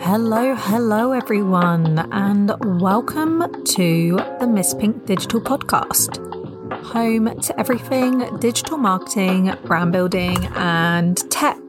Hello, hello, everyone, and welcome to the Miss Pink Digital Podcast, home to everything digital marketing, brand building, and tech.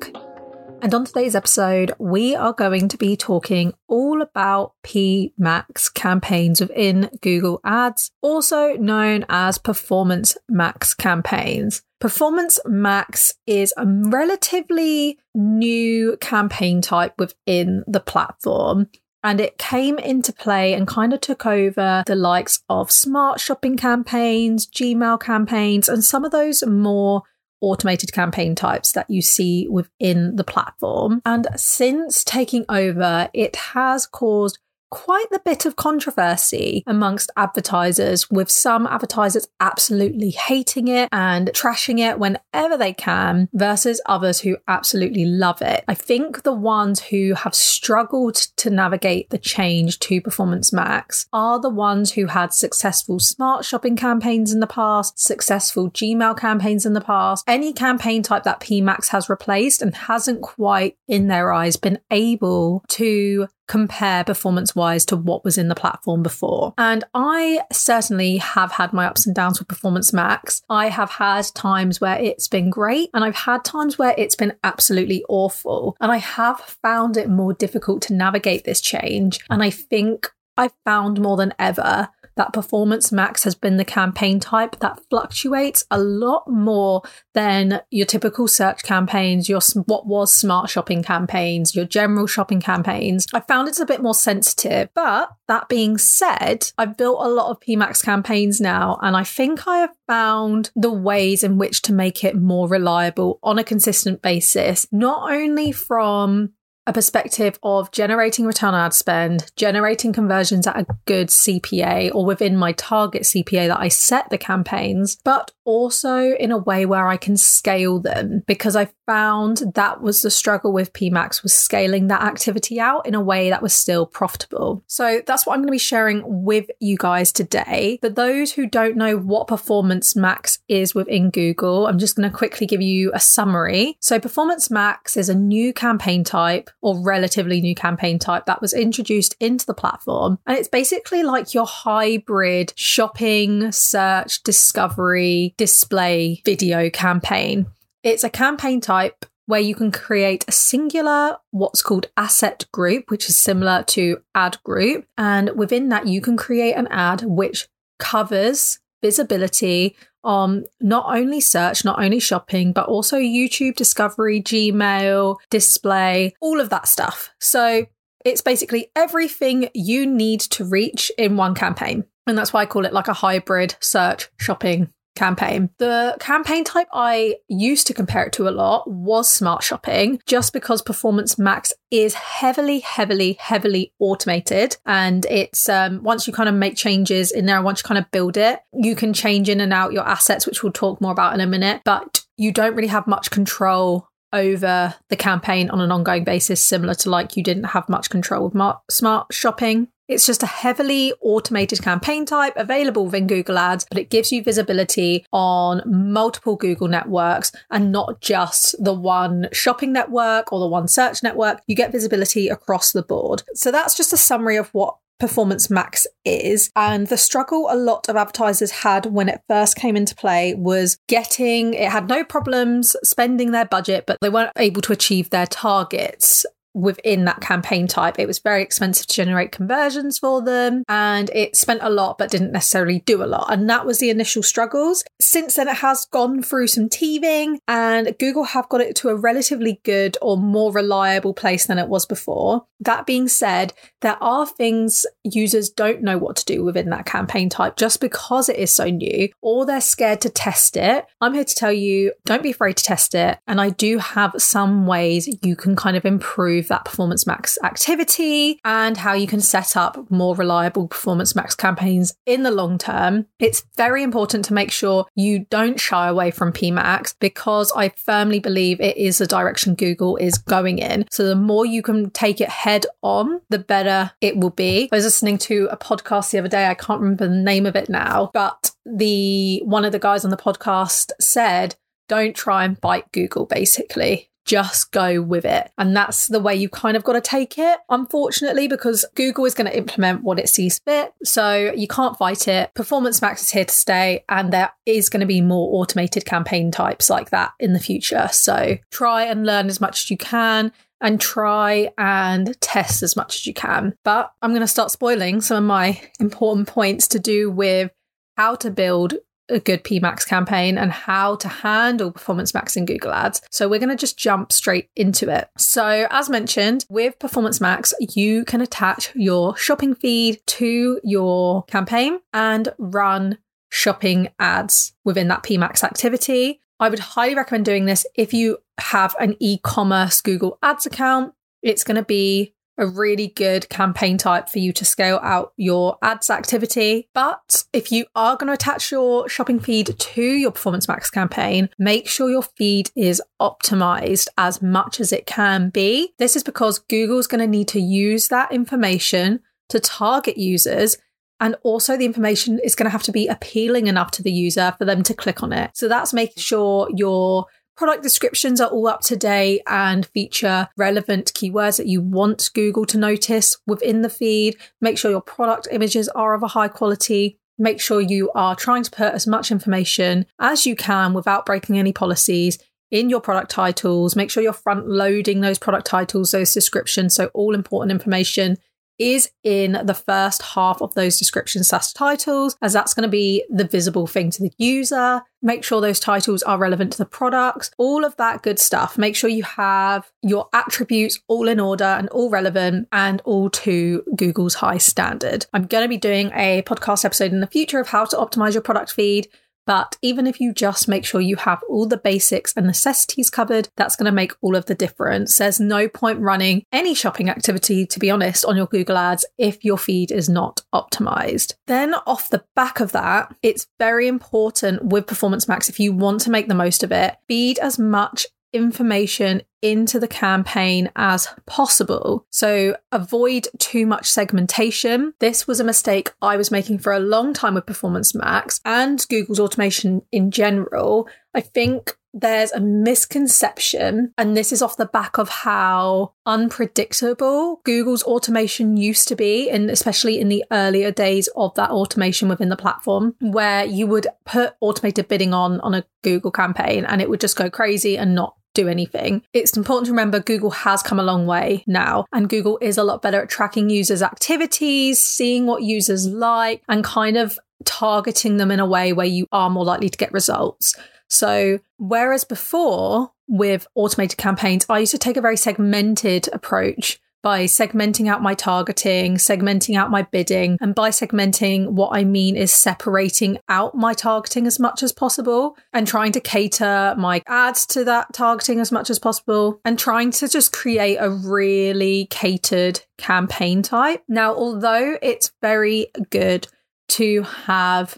And on today's episode, we are going to be talking all about PMax campaigns within Google Ads, also known as Performance Max campaigns. Performance Max is a relatively new campaign type within the platform. And it came into play and kind of took over the likes of smart shopping campaigns, Gmail campaigns, and some of those more automated campaign types that you see within the platform. And since taking over, it has caused quite the bit of controversy amongst advertisers, with some advertisers absolutely hating it and trashing it whenever they can, versus others who absolutely love it. I think the ones who have struggled to navigate the change to Performance Max are the ones who had successful smart shopping campaigns in the past, successful Gmail campaigns in the past, any campaign type that PMax has replaced and hasn't quite, in their eyes, been able to compare performance wise to what was in the platform before. And I certainly have had my ups and downs with Performance Max. I have had times where it's been great and I've had times where it's been absolutely awful. And I have found it more difficult to navigate this change. And I think I've found more than ever that Performance Max has been the campaign type that fluctuates a lot more than your typical search campaigns, your what was smart shopping campaigns, your general shopping campaigns. I found it's a bit more sensitive. But that being said, I've built a lot of PMax campaigns now, and I think I have found the ways in which to make it more reliable on a consistent basis, not only from a perspective of generating return on ad spend, generating conversions at a good CPA or within my target CPA that I set the campaigns, but also in a way where I can scale them because I found that was the struggle with PMax was scaling that activity out in a way that was still profitable. So that's what I'm going to be sharing with you guys today. For those who don't know what Performance Max is within Google, I'm just going to quickly give you a summary. So Performance Max is a new campaign type or relatively new campaign type that was introduced into the platform. And it's basically like your hybrid shopping, search, discovery, display video campaign. It's a campaign type where you can create a singular, what's called asset group, which is similar to ad group. And within that, you can create an ad which covers visibility on not only search, not only shopping, but also YouTube, discovery, Gmail, display, all of that stuff. So it's basically everything you need to reach in one campaign. And that's why I call it like a hybrid search shopping campaign. The campaign type I used to compare it to a lot was smart shopping, just because Performance Max is heavily, heavily, heavily automated. And it's um, once you kind of make changes in there, once you kind of build it, you can change in and out your assets, which we'll talk more about in a minute. But you don't really have much control over the campaign on an ongoing basis, similar to like you didn't have much control with smart shopping. It's just a heavily automated campaign type available within Google Ads, but it gives you visibility on multiple Google networks and not just the one shopping network or the one search network. You get visibility across the board. So that's just a summary of what Performance Max is. And the struggle a lot of advertisers had when it first came into play was getting, it had no problems spending their budget, but they weren't able to achieve their targets within that campaign type. It was very expensive to generate conversions for them and it spent a lot but didn't necessarily do a lot. And that was the initial struggles. Since then, it has gone through some teething and Google have got it to a relatively good or more reliable place than it was before. That being said, there are things users don't know what to do within that campaign type just because it is so new or they're scared to test it. I'm here to tell you don't be afraid to test it. And I do have some ways you can kind of improve that Performance Max activity and how you can set up more reliable Performance Max campaigns in the long term. It's very important to make sure you don't shy away from PMax because I firmly believe it is the direction Google is going in. So the more you can take it head on, the better it will be. I was listening to a podcast the other day, I can't remember the name of it now, but the one of the guys on the podcast said, don't try and bite Google basically just go with it. And that's the way you kind of got to take it, unfortunately, because Google is going to implement what it sees fit. So you can't fight it. Performance Max is here to stay, and there is going to be more automated campaign types like that in the future. So try and learn as much as you can and try and test as much as you can. But I'm going to start spoiling some of my important points to do with how to build a good PMAX campaign and how to handle Performance Max in Google Ads. So we're going to just jump straight into it. So as mentioned, with Performance Max, you can attach your shopping feed to your campaign and run shopping ads within that PMAX activity. I would highly recommend doing this if you have an e commerce Google Ads account. It's going to be a really good campaign type for you to scale out your ads activity. But if you are going to attach your shopping feed to your Performance Max campaign, make sure your feed is optimized as much as it can be. This is because Google's going to need to use that information to target users and also, the information is going to have to be appealing enough to the user for them to click on it. So that's making sure your product descriptions are all up to date and feature relevant keywords that you want Google to notice within the feed. Make sure your product images are of a high quality. Make sure you are trying to put as much information as you can without breaking any policies in your product titles. Make sure you're front loading those product titles, those descriptions. So, all important information is in the first half of those description slash titles, as that's going to be the visible thing to the user. Make sure those titles are relevant to the products, all of that good stuff. Make sure you have your attributes all in order and all relevant and all to Google's high standard. I'm going to be doing a podcast episode in the future of how to optimize your product feed. But even if you just make sure you have all the basics and necessities covered, that's going to make all of the difference. There's no point running any shopping activity, to be honest, on your Google Ads if your feed is not optimized. Then, off the back of that, it's very important with Performance Max, if you want to make the most of it, feed as much information into the campaign as possible. So avoid too much segmentation. This was a mistake I was making for a long time with Performance Max and Google's automation in general. I think there's a misconception, and this is off the back of how unpredictable Google's automation used to be, and especially in the earlier days of that automation within the platform, where you would put automated bidding on on a Google campaign and it would just go crazy and not do anything. It's important to remember Google has come a long way now, and Google is a lot better at tracking users' activities, seeing what users like, and kind of targeting them in a way where you are more likely to get results. So, whereas before with automated campaigns, I used to take a very segmented approach by segmenting out my targeting, segmenting out my bidding. And by segmenting, what I mean is separating out my targeting as much as possible and trying to cater my ads to that targeting as much as possible and trying to just create a really catered campaign type. Now, although it's very good to have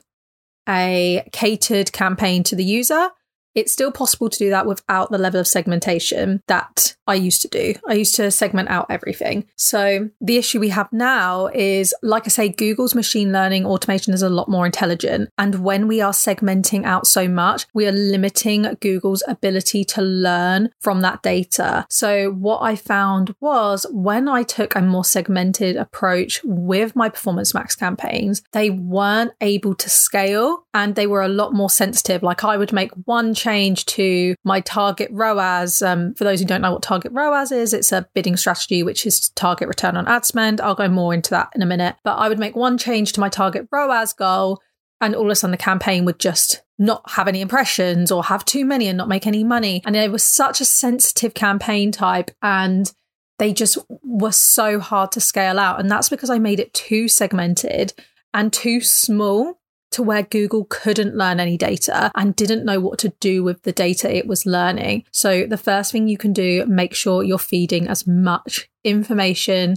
a catered campaign to the user, it's still possible to do that without the level of segmentation that I used to do. I used to segment out everything. So the issue we have now is, like I say, Google's machine learning automation is a lot more intelligent. And when we are segmenting out so much, we are limiting Google's ability to learn from that data. So what I found was when I took a more segmented approach with my Performance Max campaigns, they weren't able to scale and they were a lot more sensitive. Like I would make one change to my target ROAS. Um, for those who don't know what target ROAS is, it's a bidding strategy, which is target return on ad spend. I'll go more into that in a minute. But I would make one change to my target ROAS goal, and all of a sudden the campaign would just not have any impressions or have too many and not make any money. And it was such a sensitive campaign type. And they just were so hard to scale out. And that's because I made it too segmented and too small to where Google couldn't learn any data and didn't know what to do with the data it was learning. So, the first thing you can do, make sure you're feeding as much information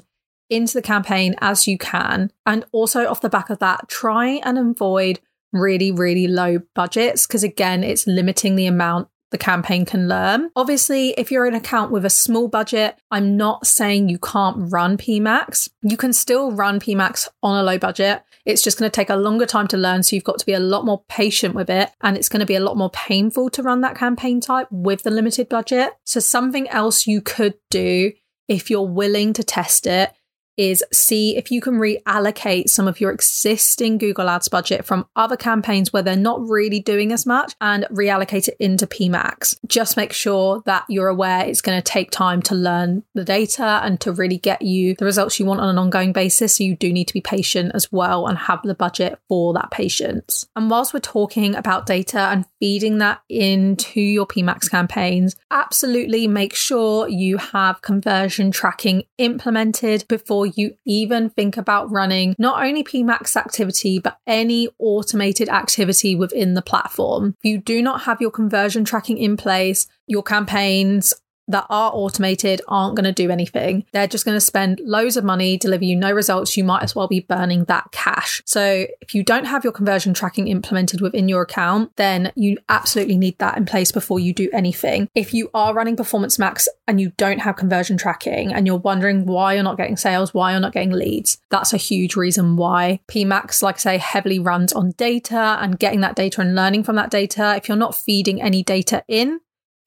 into the campaign as you can. And also, off the back of that, try and avoid really, really low budgets because, again, it's limiting the amount the campaign can learn. Obviously, if you're an account with a small budget, I'm not saying you can't run PMAX. You can still run PMAX on a low budget. It's just going to take a longer time to learn. So you've got to be a lot more patient with it. And it's going to be a lot more painful to run that campaign type with the limited budget. So something else you could do if you're willing to test it is see if you can reallocate some of your existing Google Ads budget from other campaigns where they're not really doing as much and reallocate it into PMAX. Just make sure that you're aware it's going to take time to learn the data and to really get you the results you want on an ongoing basis. So you do need to be patient as well and have the budget for that patience. And whilst we're talking about data and feeding that into your PMAX campaigns, absolutely make sure you have conversion tracking implemented before you even think about running not only PMAX activity, but any automated activity within the platform. If you do not have your conversion tracking in place, your campaigns that are automated aren't going to do anything. They're just going to spend loads of money, deliver you no results. You might as well be burning that cash. So if you don't have your conversion tracking implemented within your account, then you absolutely need that in place before you do anything. If you are running Performance Max and you don't have conversion tracking and you're wondering why you're not getting sales, why you're not getting leads, that's a huge reason why PMax, like I say, heavily runs on data and getting that data and learning from that data. If you're not feeding any data in,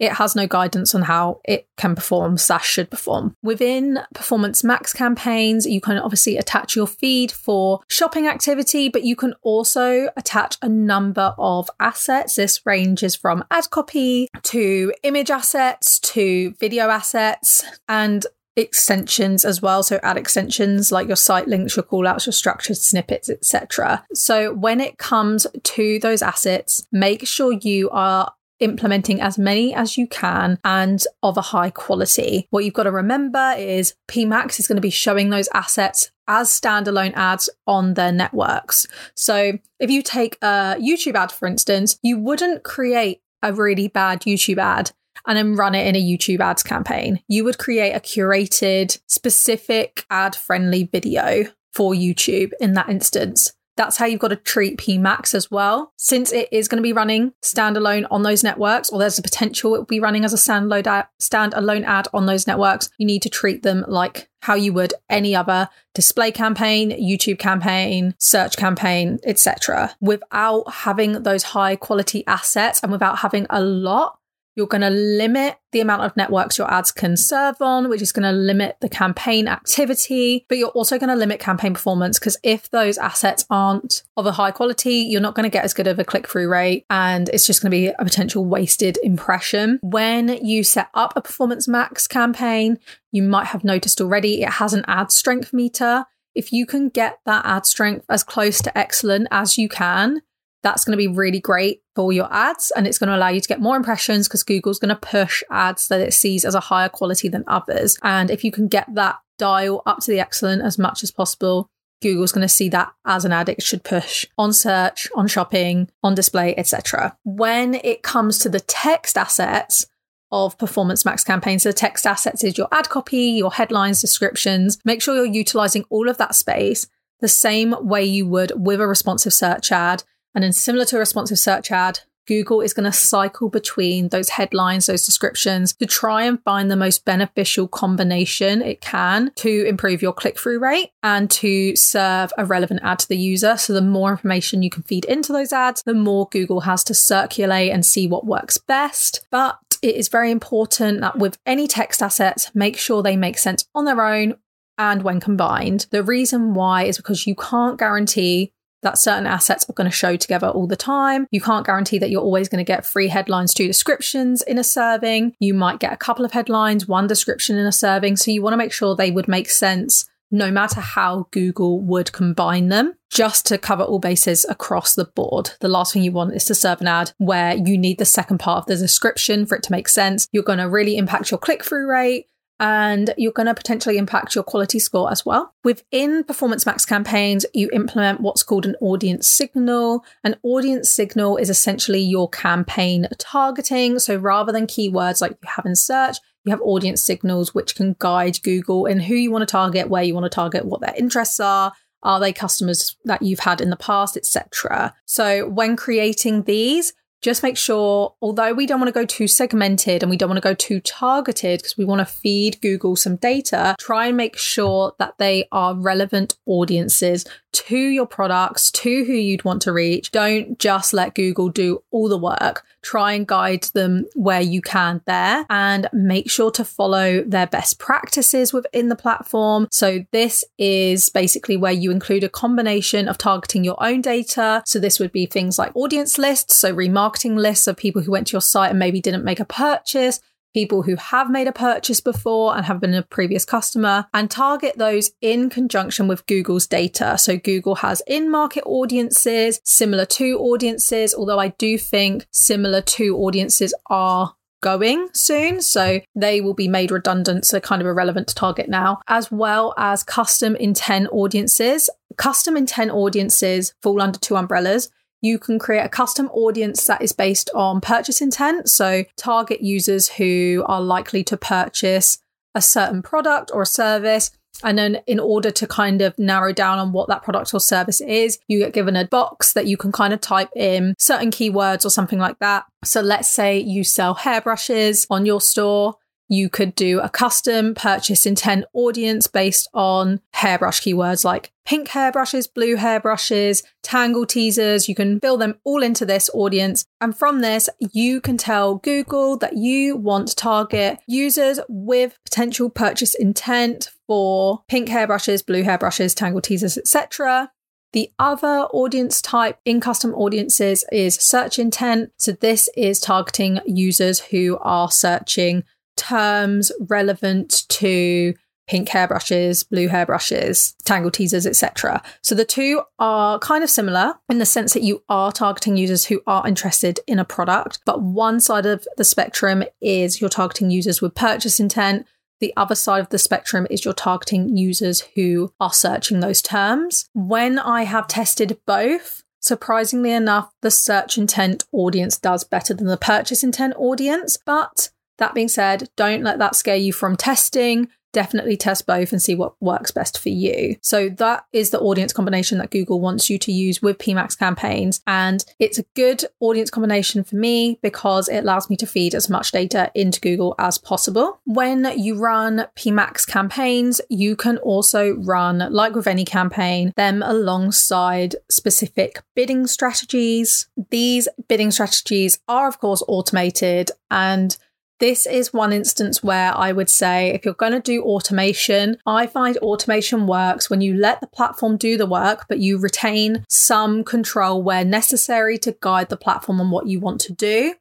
it has no guidance on how it can perform slash should perform. Within Performance Max campaigns, you can obviously attach your feed for shopping activity, but you can also attach a number of assets. This ranges from ad copy to image assets to video assets and extensions as well so add extensions like your site links your callouts your structured snippets etc so when it comes to those assets make sure you are implementing as many as you can and of a high quality. What you've got to remember is PMax is going to be showing those assets as standalone ads on their networks. So if you take a YouTube ad, for instance, you wouldn't create a really bad YouTube ad and then run it in a YouTube ads campaign. You would create a curated, specific ad friendly video for YouTube in that instance. That's how you've got to treat PMax as well. Since it is going to be running standalone on those networks, or there's a potential it will be running as a standalone ad, standalone ad on those networks, you need to treat them like how you would any other display campaign, YouTube campaign, search campaign, etc. Without having those high quality assets and without having a lot you're going to limit the amount of networks your ads can serve on, which is going to limit the campaign activity, but you're also going to limit campaign performance because if those assets aren't of a high quality, you're not going to get as good of a click through rate and it's just going to be a potential wasted impression. When you set up a Performance Max campaign, you might have noticed already it has an ad strength meter. If you can get that ad strength as close to excellent as you can, that's going to be really great for your ads and it's going to allow you to get more impressions because Google's going to push ads that it sees as a higher quality than others. And if you can get that dial up to the excellent as much as possible, Google's going to see that as an ad it should push on search, on shopping, on display, etc. When it comes to the text assets, of Performance Max campaigns. So the text assets is your ad copy, your headlines, descriptions. Make sure you're utilizing all of that space the same way you would with a responsive search ad and then, similar to a responsive search ad, Google is going to cycle between those headlines, those descriptions to try and find the most beneficial combination it can to improve your click through rate and to serve a relevant ad to the user. So, the more information you can feed into those ads, the more Google has to circulate and see what works best. But it is very important that with any text assets, make sure they make sense on their own and when combined. The reason why is because you can't guarantee that certain assets are going to show together all the time. You can't guarantee that you're always going to get three headlines, two descriptions in a serving. You might get a couple of headlines, one description in a serving. So you want to make sure they would make sense no matter how Google would combine them, just to cover all bases across the board. The last thing you want is to serve an ad where you need the second part of the description for it to make sense. You're going to really impact your click through rate and you're going to potentially impact your quality score as well. Within Performance Max campaigns, you implement what's called an audience signal. An audience signal is essentially your campaign targeting. So rather than keywords like you have in search, you have audience signals which can guide Google in who you want to target, where you want to target, what their interests are, are they customers that you've had in the past, etc. So when creating these, just make sure, although we don't want to go too segmented and we don't want to go too targeted because we want to feed Google some data, try and make sure that they are relevant audiences to your products, to who you'd want to reach. Don't just let Google do all the work. Try and guide them where you can there and make sure to follow their best practices within the platform. So this is basically where you include a combination of targeting your own data. So this would be things like audience lists. So remarketing lists of people who went to your site and maybe didn't make a purchase people who have made a purchase before and have been a previous customer, and target those in conjunction with Google's data. So Google has in market audiences, similar to audiences, although I do think similar to audiences are going soon. So they will be made redundant, so kind of irrelevant to target now, as well as custom intent audiences. Custom intent audiences fall under two umbrellas you can create a custom audience that is based on purchase intent. So, target users who are likely to purchase a certain product or a service. And then, in order to kind of narrow down on what that product or service is, you get given a box that you can kind of type in certain keywords or something like that. So, let's say you sell hairbrushes on your store. You could do a custom purchase intent audience based on hairbrush keywords like pink hairbrushes, blue hairbrushes, Tangle Teezers. You can build them all into this audience. And from this, you can tell Google that you want to target users with potential purchase intent for pink hairbrushes, blue hairbrushes, Tangle Teezers, etc. The other audience type in custom audiences is search intent. So this is targeting users who are searching terms relevant to pink hairbrushes, blue hairbrushes, Tangle Teezers, etc. So the two are kind of similar in the sense that you are targeting users who are interested in a product, but one side of the spectrum is you're targeting users with purchase intent. The other side of the spectrum is you're targeting users who are searching those terms. When I have tested both, surprisingly enough, the search intent audience does better than the purchase intent audience, but that being said, don't let that scare you from testing definitely test both and see what works best for you. So that is the audience combination that Google wants you to use with PMAX campaigns. And it's a good audience combination for me because it allows me to feed as much data into Google as possible. When you run PMAX campaigns, you can also run, like with any campaign, them alongside specific bidding strategies. These bidding strategies are, of course, automated and this is one instance where I would say if you're going to do automation, I find automation works when you let the platform do the work, but you retain some control where necessary to guide the platform on what you want to do.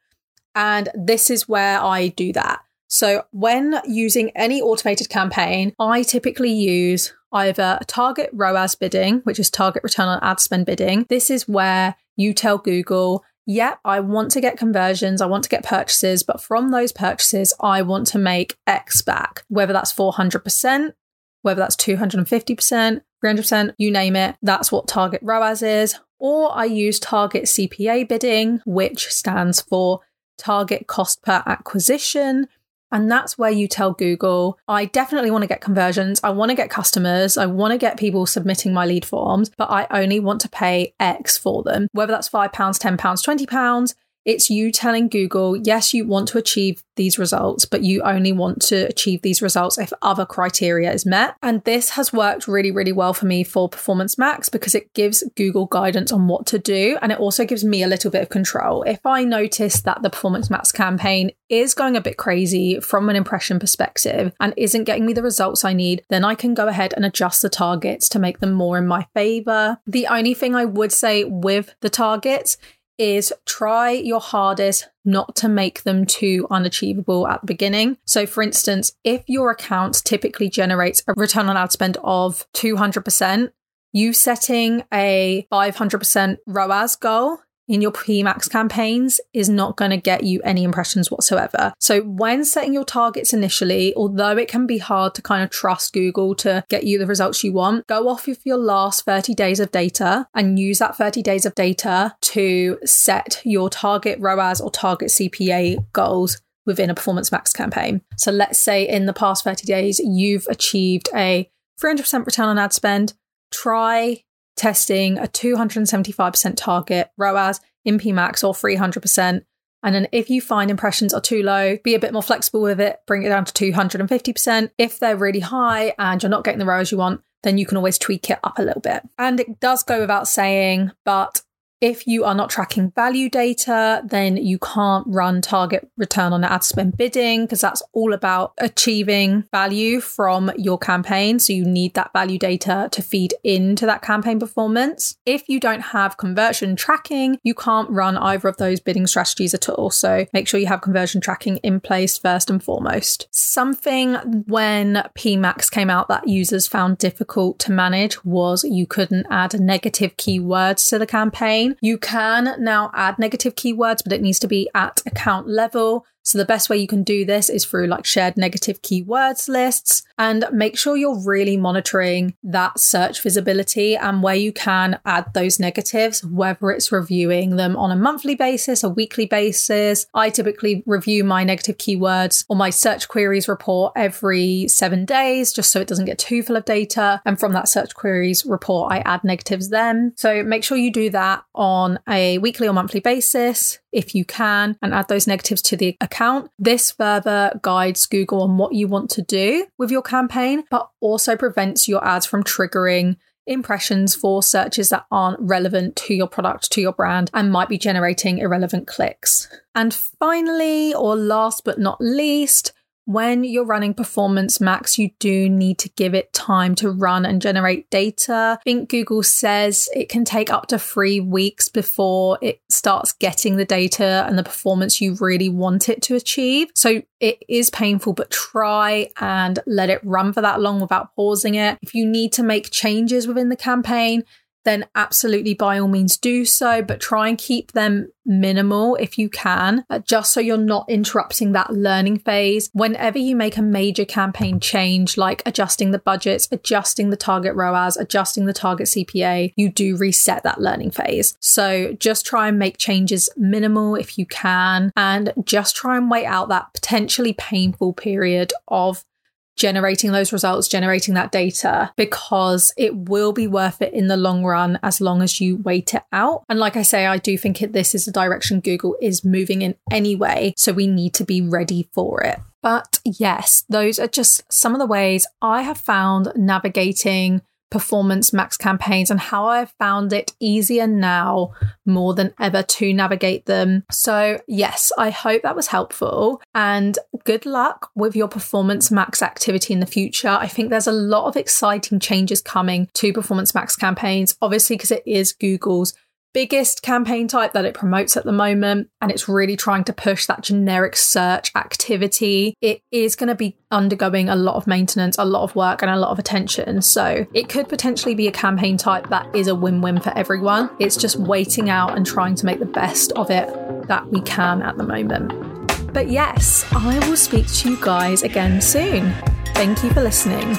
And this is where I do that. So, when using any automated campaign, I typically use either target ROAS bidding, which is target return on ad spend bidding. This is where you tell Google, yep, I want to get conversions, I want to get purchases, but from those purchases, I want to make X back, whether that's 400%, whether that's 250%, 300%, you name it, that's what target ROAS is. Or I use target CPA bidding, which stands for target cost per acquisition. And that's where you tell Google, I definitely want to get conversions. I want to get customers. I want to get people submitting my lead forms, but I only want to pay X for them, whether that's £5, £10, £20. It's you telling Google, yes, you want to achieve these results, but you only want to achieve these results if other criteria is met. And this has worked really, really well for me for Performance Max because it gives Google guidance on what to do. And it also gives me a little bit of control. If I notice that the Performance Max campaign is going a bit crazy from an impression perspective and isn't getting me the results I need, then I can go ahead and adjust the targets to make them more in my favor. The only thing I would say with the targets is try your hardest not to make them too unachievable at the beginning. So, for instance, if your account typically generates a return on ad spend of 200%, you setting a 500% ROAS goal in your PMAX campaigns is not going to get you any impressions whatsoever. So, when setting your targets initially, although it can be hard to kind of trust Google to get you the results you want, go off of your last 30 days of data and use that 30 days of data to set your target ROAS or target CPA goals within a Performance Max campaign. So, let's say in the past 30 days, you've achieved a 300% return on ad spend. Try testing a 275% target ROAS in PMAX or 300%. And then if you find impressions are too low, be a bit more flexible with it, bring it down to 250%. If they're really high and you're not getting the ROAS you want, then you can always tweak it up a little bit. And it does go without saying, but if you are not tracking value data, then you can't run target return on ad spend bidding because that's all about achieving value from your campaign. So you need that value data to feed into that campaign performance. If you don't have conversion tracking, you can't run either of those bidding strategies at all. So make sure you have conversion tracking in place first and foremost. Something when PMAX came out that users found difficult to manage was you couldn't add negative keywords to the campaign. You can now add negative keywords, but it needs to be at account level. So the best way you can do this is through like shared negative keywords lists and make sure you're really monitoring that search visibility and where you can add those negatives, whether it's reviewing them on a monthly basis, a weekly basis. I typically review my negative keywords or my search queries report every seven days, just so it doesn't get too full of data. And from that search queries report, I add negatives then. So make sure you do that on a weekly or monthly basis if you can and add those negatives to the account. This further guides Google on what you want to do with your campaign, but also prevents your ads from triggering impressions for searches that aren't relevant to your product, to your brand, and might be generating irrelevant clicks. And finally, or last but not least, when you're running Performance Max, you do need to give it time to run and generate data. I think Google says it can take up to three weeks before it starts getting the data and the performance you really want it to achieve. So it is painful, but try and let it run for that long without pausing it. If you need to make changes within the campaign, then absolutely by all means do so, but try and keep them minimal if you can, uh, just so you're not interrupting that learning phase. Whenever you make a major campaign change, like adjusting the budgets, adjusting the target ROAS, adjusting the target CPA, you do reset that learning phase. So just try and make changes minimal if you can, and just try and wait out that potentially painful period of generating those results, generating that data, because it will be worth it in the long run as long as you wait it out. And like I say, I do think it, this is the direction Google is moving in anyway. So we need to be ready for it. But yes, those are just some of the ways I have found navigating performance max campaigns and how I've found it easier now more than ever to navigate them. So, yes, I hope that was helpful and good luck with your performance max activity in the future. I think there's a lot of exciting changes coming to performance max campaigns, obviously, because it is Google's biggest campaign type that it promotes at the moment. And it's really trying to push that generic search activity. It is going to be undergoing a lot of maintenance, a lot of work, and a lot of attention. So it could potentially be a campaign type that is a win win for everyone. It's just waiting out and trying to make the best of it that we can at the moment. But yes, I will speak to you guys again soon. Thank you for listening.